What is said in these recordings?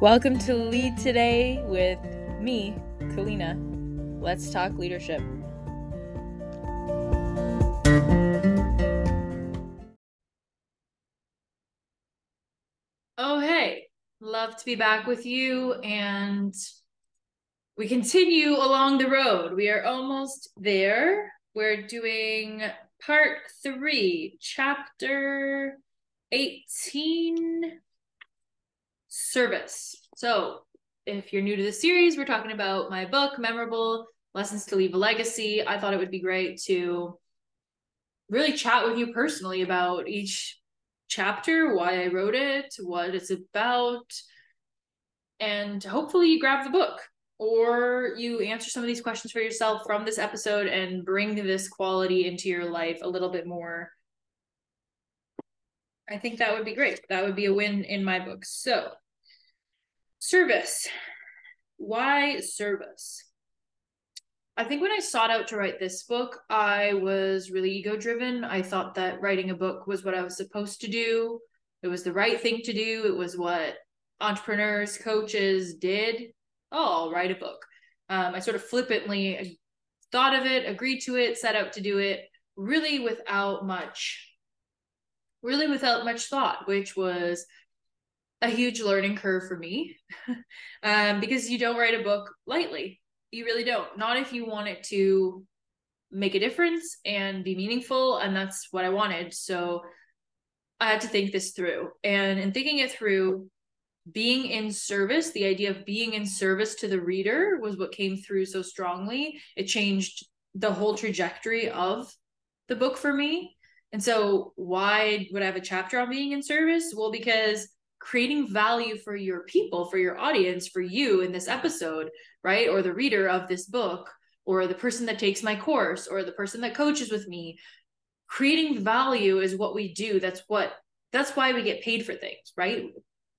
Welcome to Lead Today with me, Kalina. Let's talk leadership. Oh, hey, love to be back with you. And we continue along the road. We are almost there. We're doing part three, chapter 18 service. So, if you're new to the series, we're talking about my book, Memorable Lessons to Leave a Legacy. I thought it would be great to really chat with you personally about each chapter, why I wrote it, what it's about, and hopefully you grab the book or you answer some of these questions for yourself from this episode and bring this quality into your life a little bit more. I think that would be great. That would be a win in my book. So, Service. Why service? I think when I sought out to write this book, I was really ego driven. I thought that writing a book was what I was supposed to do. It was the right thing to do. It was what entrepreneurs, coaches did. Oh, I'll write a book. Um, I sort of flippantly thought of it, agreed to it, set out to do it, really without much, really without much thought, which was a huge learning curve for me um, because you don't write a book lightly. You really don't. Not if you want it to make a difference and be meaningful. And that's what I wanted. So I had to think this through. And in thinking it through, being in service, the idea of being in service to the reader was what came through so strongly. It changed the whole trajectory of the book for me. And so, why would I have a chapter on being in service? Well, because creating value for your people, for your audience, for you in this episode, right? Or the reader of this book, or the person that takes my course, or the person that coaches with me. Creating value is what we do. That's what that's why we get paid for things, right?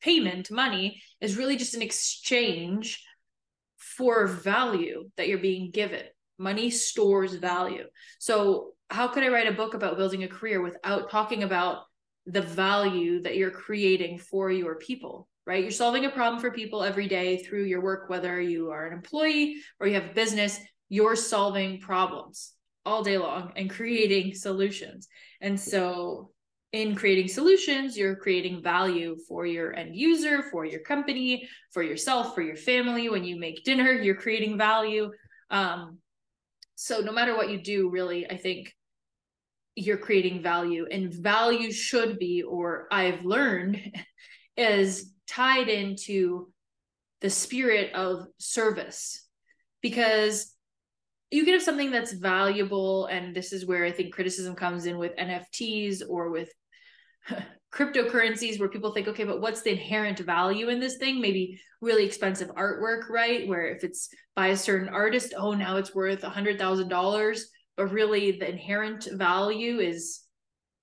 Payment, money is really just an exchange for value that you're being given. Money stores value. So, how could I write a book about building a career without talking about the value that you're creating for your people right? You're solving a problem for people every day through your work whether you are an employee or you have a business you're solving problems all day long and creating solutions. And so in creating solutions you're creating value for your end user for your company for yourself for your family. When you make dinner you're creating value. Um, so no matter what you do really i think you're creating value and value should be or i've learned is tied into the spirit of service. Because you can have something that's valuable and this is where i think criticism comes in with nfts or with cryptocurrencies where people think okay but what's the inherent value in this thing? Maybe really expensive artwork right? Where if it's by a certain artist oh now it's worth a hundred thousand dollars but really the inherent value is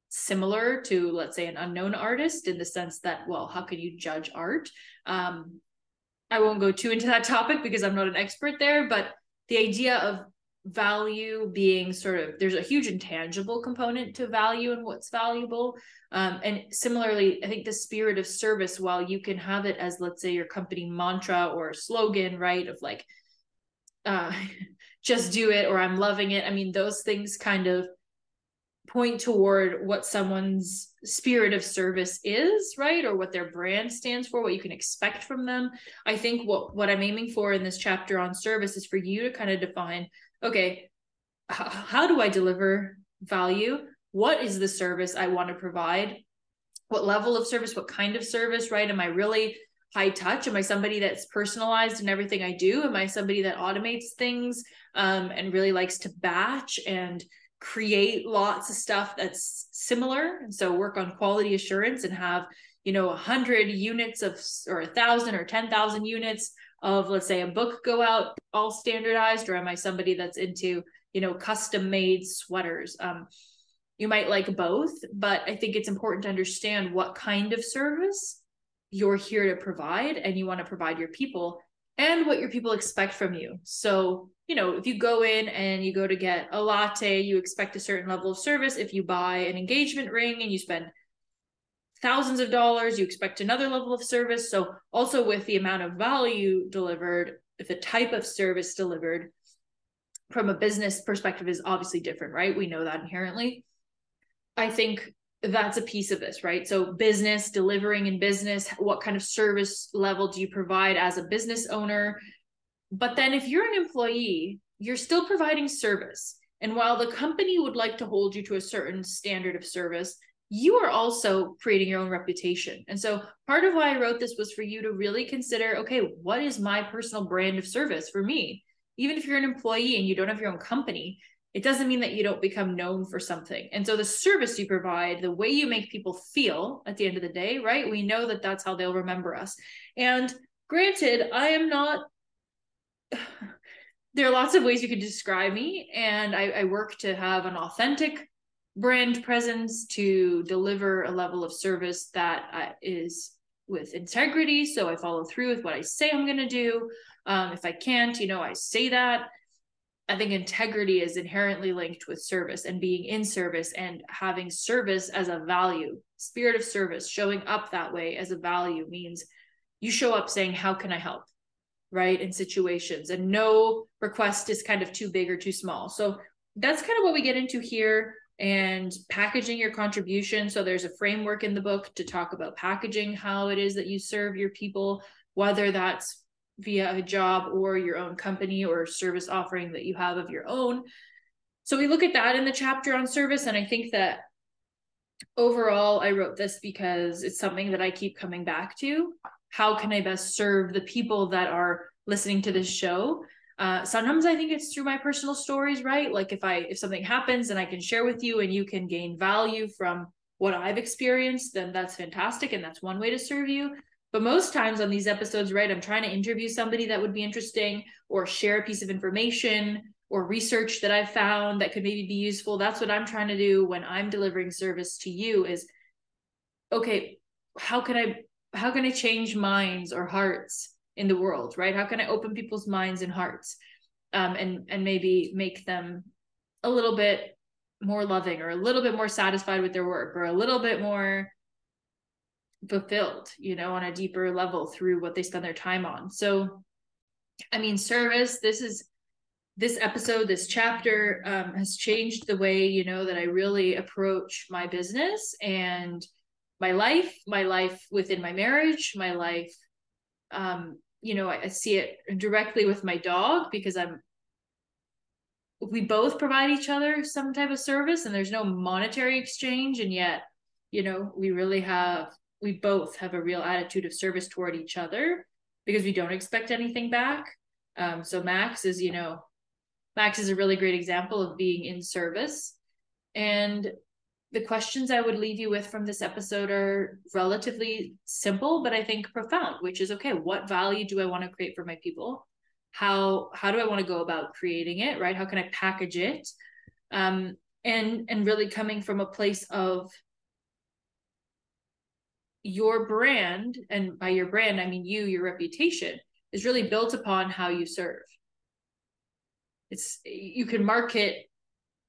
similar to let's say an unknown artist in the sense that well how can you judge art? Um i won't go too into that topic because i'm not an expert there but the idea of value being sort of there's a huge intangible component to value and what's valuable. Um, and similarly i think the spirit of service while you can have it as let's say your company mantra or slogan right of like uh just do it or I'm loving it. I mean, those things kind of point toward what someone's spirit of service is, right? Or what their brand stands for, what you can expect from them. I think what what I'm aiming for in this chapter on service is for you to kind of define, okay, how, how do I deliver value? What is the service I want to provide? What level of service, what kind of service, right? Am I really high touch? Am I somebody that's personalized in everything I do? Am I somebody that automates things um, and really likes to batch and create lots of stuff that's similar? And so work on quality assurance and have, you know, a hundred units of or a thousand or 10,000 units of, let's say, a book go out all standardized? Or am I somebody that's into, you know, custom made sweaters? Um, you might like both, but I think it's important to understand what kind of service you're here to provide and you want to provide your people and what your people expect from you. So, you know, if you go in and you go to get a latte, you expect a certain level of service. If you buy an engagement ring and you spend thousands of dollars, you expect another level of service. So, also with the amount of value delivered, if the type of service delivered from a business perspective is obviously different, right? We know that inherently. I think that's a piece of this, right? So, business, delivering in business, what kind of service level do you provide as a business owner? But then, if you're an employee, you're still providing service. And while the company would like to hold you to a certain standard of service, you are also creating your own reputation. And so part of why I wrote this was for you to really consider okay, what is my personal brand of service for me? Even if you're an employee and you don't have your own company, it doesn't mean that you don't become known for something. And so the service you provide, the way you make people feel at the end of the day, right? We know that that's how they'll remember us. And granted, I am not. there are lots of ways you could describe me, and I, I work to have an authentic brand presence to deliver a level of service that uh, is with integrity. So I follow through with what I say I'm going to do. Um, if I can't, you know, I say that. I think integrity is inherently linked with service and being in service and having service as a value, spirit of service, showing up that way as a value means you show up saying, How can I help? Right. In situations, and no request is kind of too big or too small. So that's kind of what we get into here and packaging your contribution. So there's a framework in the book to talk about packaging how it is that you serve your people, whether that's via a job or your own company or service offering that you have of your own. So we look at that in the chapter on service. And I think that overall, I wrote this because it's something that I keep coming back to. How can I best serve the people that are listening to this show? uh, sometimes i think it's through my personal stories right like if i if something happens and i can share with you and you can gain value from what i've experienced then that's fantastic and that's one way to serve you but most times on these episodes right i'm trying to interview somebody that would be interesting or share a piece of information or research that i've found that could maybe be useful. That's what i'm trying to do when i'm delivering service to you is okay how can i how can i change minds or hearts in the world right? How can i open people's minds and hearts um, and and maybe make them a little bit more loving or a little bit more satisfied with their work or a little bit more fulfilled you know on a deeper level through what they spend their time on. So i mean service this is this episode this chapter um, has changed the way you know that i really approach my business and my life my life within my marriage my life um, you know, I, I see it directly with my dog because I'm we both provide each other some type of service and there's no monetary exchange and yet you know we really have we both have a real attitude of service toward each other because we don't expect anything back um, so max is you know max is a really great example of being in service and the questions I would leave you with from this episode are relatively simple, but I think profound, which is okay, what value do I want to create for my people? How how do I want to go about creating it, right? How can I package it? Um, and and really coming from a place of your brand, and by your brand, I mean you, your reputation is really built upon how you serve. It's you can market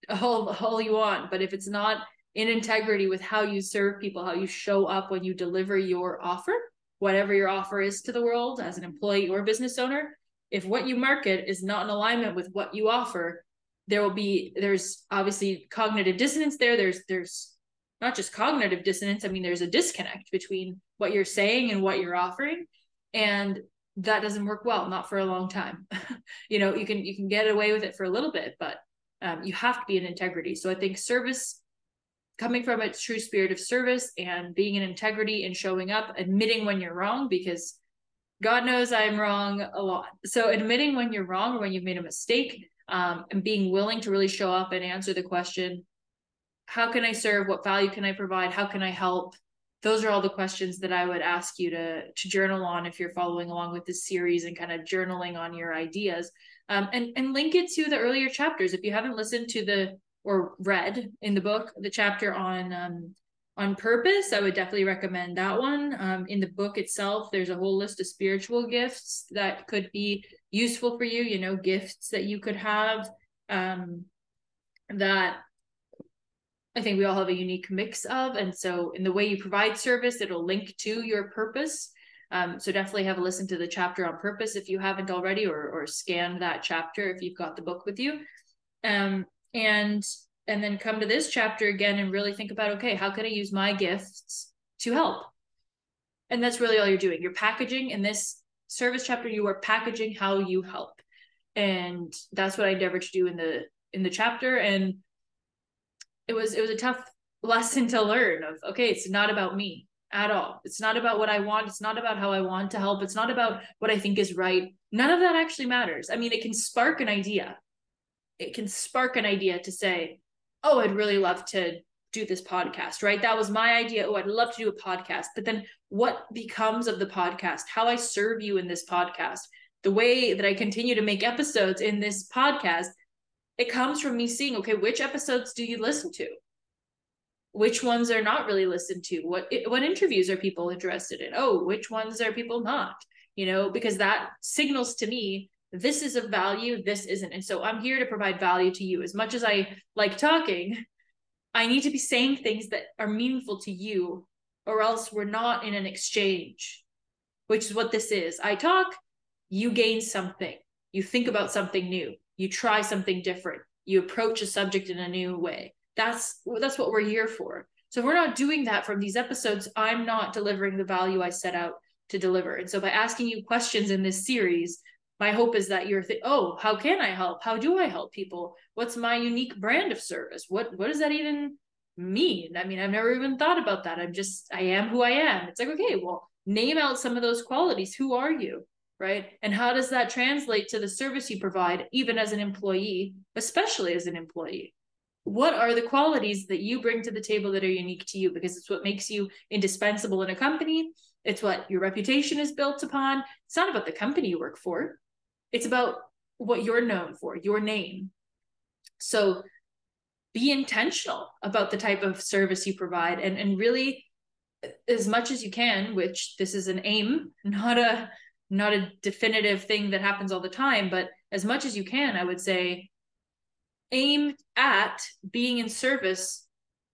all all you want, but if it's not in integrity with how you serve people, how you show up when you deliver your offer, whatever your offer is to the world as an employee or business owner. If what you market is not in alignment with what you offer, there will be there's obviously cognitive dissonance there. There's there's not just cognitive dissonance. I mean, there's a disconnect between what you're saying and what you're offering. And that doesn't work well, not for a long time. you know, you can you can get away with it for a little bit, but um, you have to be in integrity. So I think service coming from a true spirit of service and being in integrity and showing up, admitting when you're wrong, because God knows I'm wrong a lot. So admitting when you're wrong or when you've made a mistake, um, and being willing to really show up and answer the question, how can I serve? What value can I provide? How can I help? Those are all the questions that I would ask you to to journal on if you're following along with this series and kind of journaling on your ideas. Um, and and link it to the earlier chapters. If you haven't listened to the or read in the book the chapter on um, on purpose i would definitely recommend that one um, in the book itself there's a whole list of spiritual gifts that could be useful for you you know gifts that you could have um, that I think we all have a unique mix of. And so, in the way you provide service, it'll link to your purpose. Um, so, definitely have a listen to the chapter on purpose if you haven't already, or, or scan that chapter if you've got the book with you. Um, and and then come to this chapter again and really think about okay, how can I use my gifts to help? And that's really all you're doing. You're packaging in this service chapter, you are packaging how you help. And that's what I endeavor to do in the in the chapter. And it was it was a tough lesson to learn of okay it's not about me at all. It's not about what i want. It's not about how i want to help. It's not about what i think is right. None of that actually matters. I mean it can spark an idea. It can spark an idea to say oh i'd really love to do this podcast right? That was my idea. Oh i'd love to do a podcast. But then what becomes of the podcast? How i serve you in this podcast? The way that i continue to make episodes in this podcast it comes from me seeing okay which episodes do you listen to? Which ones are not really listened to? What what interviews are people interested in? Oh which ones are people not? You know because that signals to me this is of value this isn't. And so i'm here to provide value to you. As much as i like talking i need to be saying things that are meaningful to you or else we're not in an exchange which is what this is. I talk you gain something. You think about something new you try something different. You approach a subject in a new way. That's that's what we're here for. So if we're not doing that from these episodes. I'm not delivering the value i set out to deliver. And so by asking you questions in this series my hope is that you're th- oh how can i help? How do i help people? What's my unique brand of service? What what does that even mean? I mean i've never even thought about that. I'm just i am who i am. It's like okay well name out some of those qualities. Who are you right? And how does that translate to the service you provide, even as an employee, especially as an employee? What are the qualities that you bring to the table that are unique to you? Because it's what makes you indispensable in a company. It's what your reputation is built upon. It's not about the company you work for, it's about what you're known for, your name. So be intentional about the type of service you provide and, and really as much as you can, which this is an aim, not a not a definitive thing that happens all the time, but as much as you can, I would say aim at being in service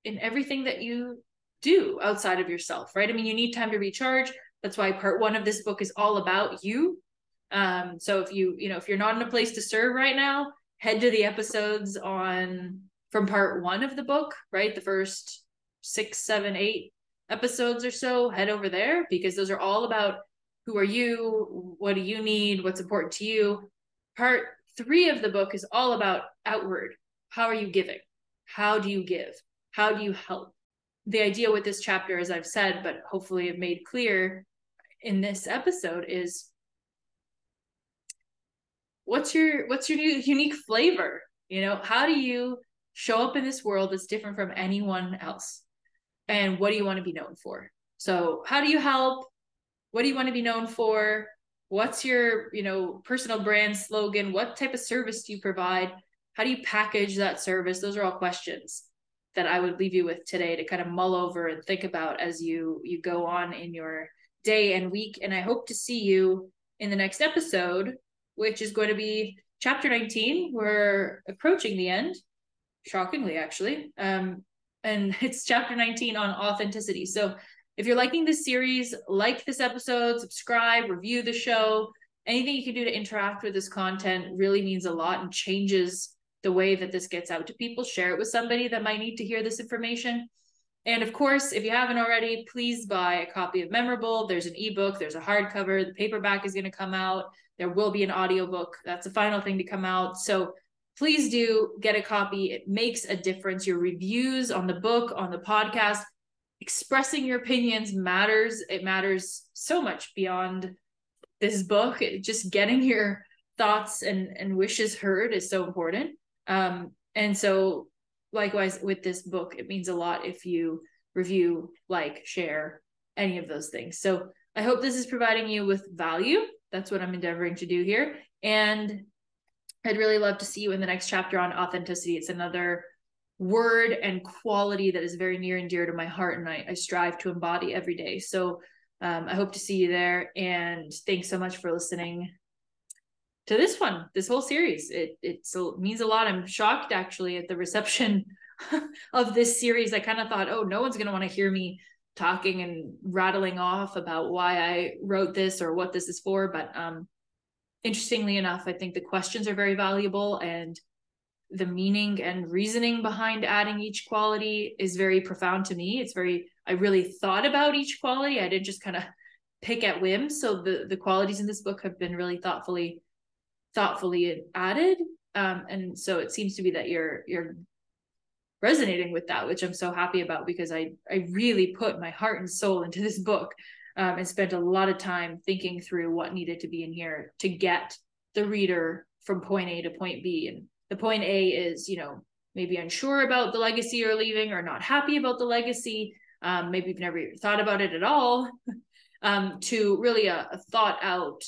in everything that you do outside of yourself, right? I mean, you need time to recharge. That's why part one of this book is all about you. Um, so if you, you know, if you're not in a place to serve right now, head to the episodes on from part one of the book, right? The first six, seven, eight episodes or so, head over there because those are all about who are you? What do you need? What's important to you? Part three of the book is all about outward. How are you giving? How do you give? How do you help? The idea with this chapter, as I've said, but hopefully have made clear in this episode, is what's your what's your unique flavor? You know, how do you show up in this world that's different from anyone else? And what do you want to be known for? So, how do you help? What do you want to be known for? What's your you know personal brand slogan? What type of service do you provide? How do you package that service? Those are all questions that i would leave you with today to kind of mull over and think about as you you go on in your day and week. And i hope to see you in the next episode which is going to be chapter 19 we're approaching the end shockingly actually. Um and it's chapter 19 on authenticity. So if you're liking this series, like this episode, subscribe, review the show. Anything you can do to interact with this content really means a lot and changes the way that this gets out to people. Share it with somebody that might need to hear this information. And of course, if you haven't already, please buy a copy of Memorable. There's an ebook, there's a hardcover, the paperback is going to come out. There will be an audiobook. That's the final thing to come out. So please do get a copy. It makes a difference. Your reviews on the book, on the podcast expressing your opinions matters. It matters so much beyond this book. Just getting your thoughts and, and wishes heard is so important. Um, and so, likewise, with this book, it means a lot if you review, like, share any of those things. So, I hope this is providing you with value. That's what I'm endeavoring to do here. And I'd really love to see you in the next chapter on authenticity. It's another word and quality that is very near and dear to my heart and I, I strive to embody every day. So um, I hope to see you there and thanks so much for listening. to this one, this whole series. It it means a lot. I'm shocked actually at the reception of this series. I kind of thought, oh, no one's gonna want to hear me talking and rattling off about why I wrote this or what this is for. But um interestingly enough, I think the questions are very valuable and the meaning and reasoning behind adding each quality is very profound to me. It's very I really thought about each quality. I didn't just kind of pick at whim. So the the qualities in this book have been really thoughtfully thoughtfully added. Um, and so it seems to be that you're you're resonating with that, which I'm so happy about because I I really put my heart and soul into this book um, and spent a lot of time thinking through what needed to be in here to get the reader from point A to point B. And the point A is, you know, maybe unsure about the legacy you're leaving or not happy about the legacy. Um, maybe you've never thought about it at all. um, to really a, a thought out,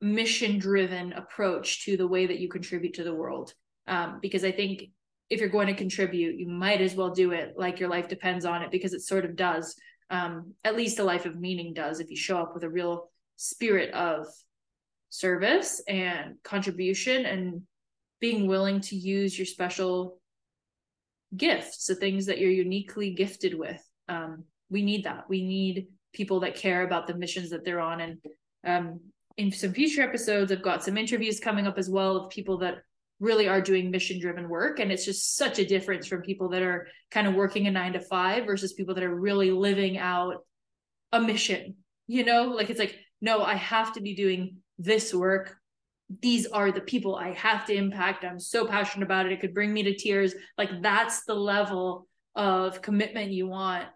mission driven approach to the way that you contribute to the world. Um, because I think if you're going to contribute, you might as well do it like your life depends on it because it sort of does. Um, at least a life of meaning does if you show up with a real spirit of service and contribution and being willing to use your special gifts, the things that you're uniquely gifted with. Um, we need that. We need people that care about the missions that they're on. And um, in some future episodes, I've got some interviews coming up as well of people that really are doing mission driven work. And it's just such a difference from people that are kind of working a nine to five versus people that are really living out a mission. You know, like it's like, no, I have to be doing this work these are the people I have to impact. I'm so passionate about it. It could bring me to tears. Like that's the level of commitment you want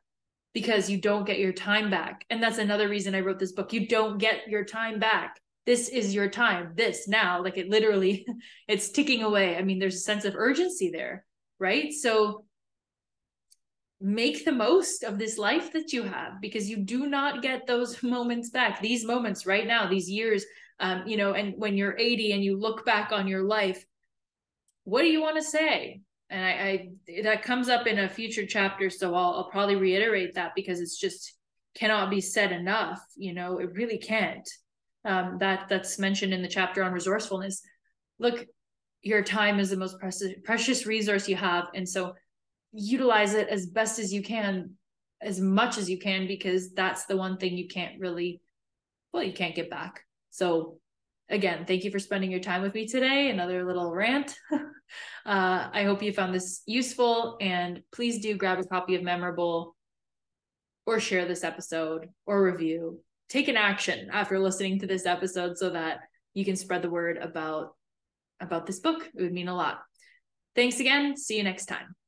because you don't get your time back. And that's another reason I wrote this book. You don't get your time back. This is your time. This now, like it literally, it's ticking away. I mean, there's a sense of urgency there, right? So make the most of this life that you have because you do not get those moments back. These moments right now, these years, um, you know, and when you're 80 and you look back on your life, what do you want to say? and I, I that comes up in a future chapter so I'll, I'll probably reiterate that because it's just cannot be said enough you know it really can't. Um, that that's mentioned in the chapter on resourcefulness. Look your time is the most precious precious resource you have and so utilize it as best as you can as much as you can because that's the one thing you can't really well you can't get back so again, thank you for spending your time with me today. Another little rant. uh, I hope you found this useful and please do grab a copy of Memorable or share this episode or review. Take an action after listening to this episode so that you can spread the word about about this book. It would mean a lot. Thanks again. See you next time.